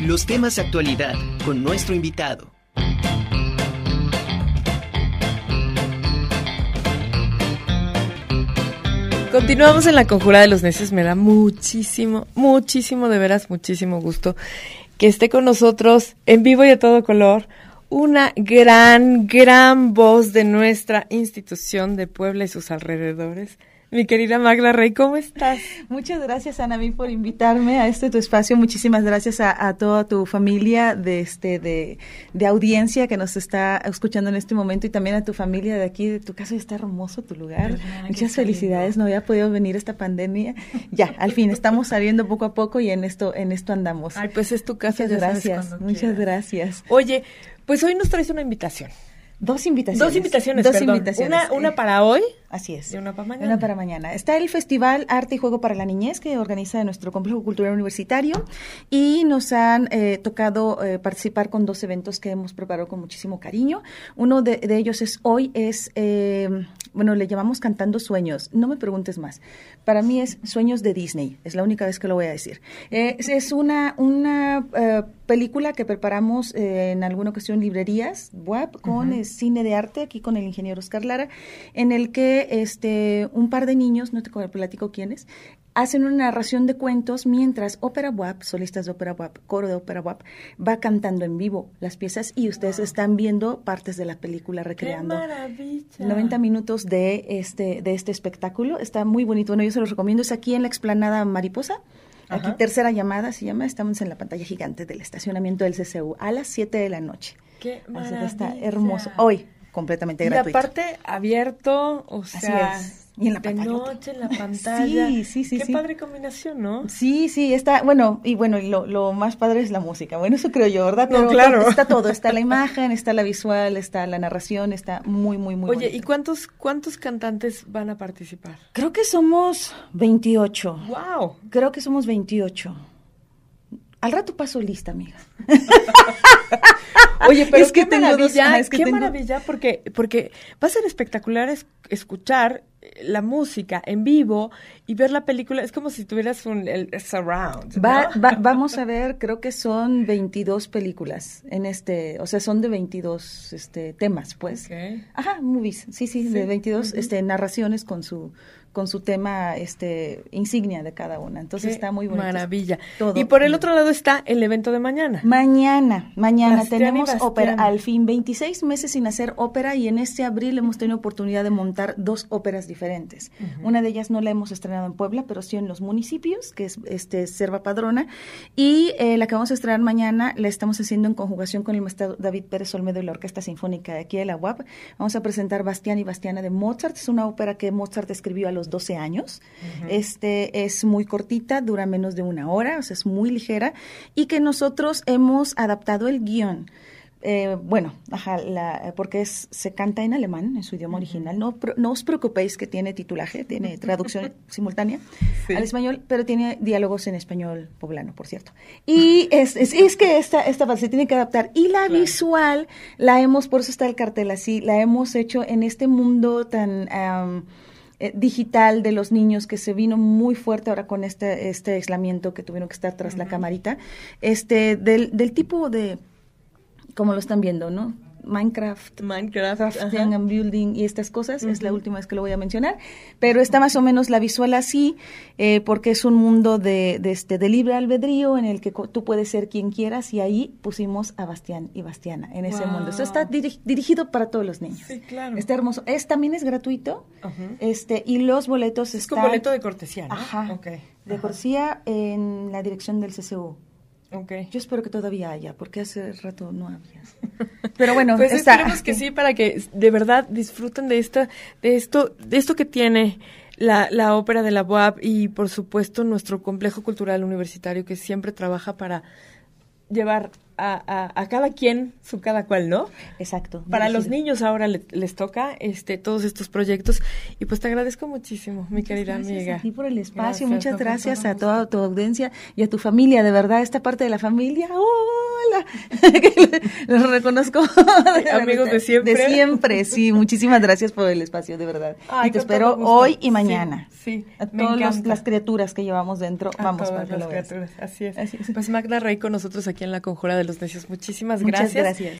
Los temas de actualidad con nuestro invitado. Continuamos en la conjura de los necios. Me da muchísimo, muchísimo, de veras, muchísimo gusto que esté con nosotros en vivo y a todo color una gran, gran voz de nuestra institución de Puebla y sus alrededores. Mi querida Magda Rey, ¿cómo estás? Muchas gracias, Anami, por invitarme a este tu espacio. Muchísimas gracias a, toda tu familia de este de, de, audiencia que nos está escuchando en este momento y también a tu familia de aquí, de tu casa. Está hermoso tu lugar. Muchas felicidades. No había podido venir esta pandemia. Ya, al fin estamos saliendo poco a poco y en esto en esto andamos. Ay, pues es tu casa. Muchas gracias. Muchas gracias. Oye, pues hoy nos traes una invitación. Dos invitaciones. Dos invitaciones, Dos invitaciones. Una, una para hoy. Así es. Y una para mañana. Una para mañana. Está el Festival Arte y Juego para la Niñez que organiza nuestro Complejo Cultural Universitario y nos han eh, tocado eh, participar con dos eventos que hemos preparado con muchísimo cariño. Uno de, ellos es hoy, es, eh, bueno, le llamamos Cantando Sueños. No me preguntes más. Para mí es Sueños de Disney. Es la única vez que lo voy a decir. es una, una película que preparamos en alguna ocasión librerías web con el cine de arte, aquí con el ingeniero Oscar Lara, en el que este, un par de niños, no te platico quiénes, hacen una narración de cuentos mientras Ópera WAP, solistas de Ópera WAP, coro de Ópera WAP, va cantando en vivo las piezas y ustedes están viendo partes de la película recreando. ¡Qué maravilla! 90 minutos de este, de este espectáculo. Está muy bonito. Bueno, yo se los recomiendo. Es aquí en la explanada Mariposa. Aquí tercera llamada se llama, estamos en la pantalla gigante del estacionamiento del CCU a las 7 de la noche. Qué maravilla. está hermoso. Hoy, completamente gratuito. Y aparte, abierto, o sea... Así es. Y en la de noche, en la pantalla. Sí, sí, sí. Qué padre combinación, ¿no? Sí, sí, está, bueno, y bueno, lo, lo más padre es la música. Bueno, eso creo yo, ¿verdad? Pero claro. Está todo, está la imagen, está la visual, está la narración, está muy, muy, muy Oye, ¿y cuántos, cuántos cantantes van a participar? Creo que somos 28. ¡Wow! Creo que somos 28. Al rato paso lista, amiga. Oye, pero es que qué maravilla, qué maravilla, porque, porque va a ser espectacular escuchar eh, la música en vivo y ver la película. Es como si tuvieras un el, surround. vamos a ver, creo que son 22 películas en este, o sea, son de 22 este, temas, pues. Ajá, movies, sí, sí, de 22 este, narraciones con su con su tema este insignia de cada una. Entonces está muy bonito. Maravilla. Y por el otro lado está el evento de mañana. Mañana, mañana tenemos ópera. Al fin, 26 meses sin hacer ópera y en este abril hemos tenido oportunidad de montar dos óperas diferentes. Una de ellas no la hemos estrenado en Puebla, pero sí en los municipios, que es este Serva Padrona. Y eh, la que vamos a estrenar mañana la estamos haciendo en conjugación con el maestro David Pérez Olmedo y la Orquesta Sinfónica de aquí de la UAP. Vamos a presentar Bastián y Bastiana de Mozart. Es una ópera que Mozart escribió a los 12 años. Este es muy cortita, dura menos de una hora, o sea, es muy ligera y que nosotros hemos adaptado el guion eh, bueno, ajá, la, porque es, se canta en alemán, en su idioma original. No, no os preocupéis que tiene titulaje, tiene traducción simultánea al español, pero tiene diálogos en español poblano, por cierto. Y es, es, que esta, esta se tiene que adaptar. Y la visual la hemos, por eso está el cartel así, la hemos hecho en este mundo tan... Eh, digital de los niños que se vino muy fuerte ahora con este, este aislamiento que tuvieron que estar tras la camarita, este, del, del tipo de, como lo están viendo, ¿no? Minecraft, Minecraft, Crafting and Building y estas cosas, es la última vez que lo voy a mencionar, pero está más o menos la visual así, eh, porque es un mundo de, de, este, de libre albedrío en el que tú puedes ser quien quieras y ahí pusimos a Bastián y Bastiana en ese mundo. Eso está dirigido para todos los niños. Sí, claro. Está hermoso. Es, también es gratuito este y los boletos es están... Es boleto de cortesía, ¿no? Ajá. Okay. De cortesía en la dirección del CCU. Okay. Yo espero que todavía haya, porque hace rato no había. Pero bueno, pues esperemos que sí para que de verdad disfruten de esta, de esto, de esto que tiene la, la ópera de la UAP y por supuesto nuestro complejo cultural universitario que siempre trabaja para llevar a, cada quien su cada cual, ¿no? Exacto. Para los niños ahora les toca este todos estos proyectos y pues te agradezco muchísimo, mi querida amiga. Gracias a ti por el espacio, muchas gracias a toda tu audiencia y a tu familia, de verdad, esta parte de la familia, hola, los reconozco. Amigos de siempre. De siempre, sí, muchísimas gracias por el espacio, de verdad. y te espero hoy y mañana. Sí, a todas las criaturas que llevamos dentro, vamos para las criaturas, así es. Así es. Pues Magda Rey con nosotros aquí en la Conjura de los Necios. Muchísimas gracias. Muchas gracias.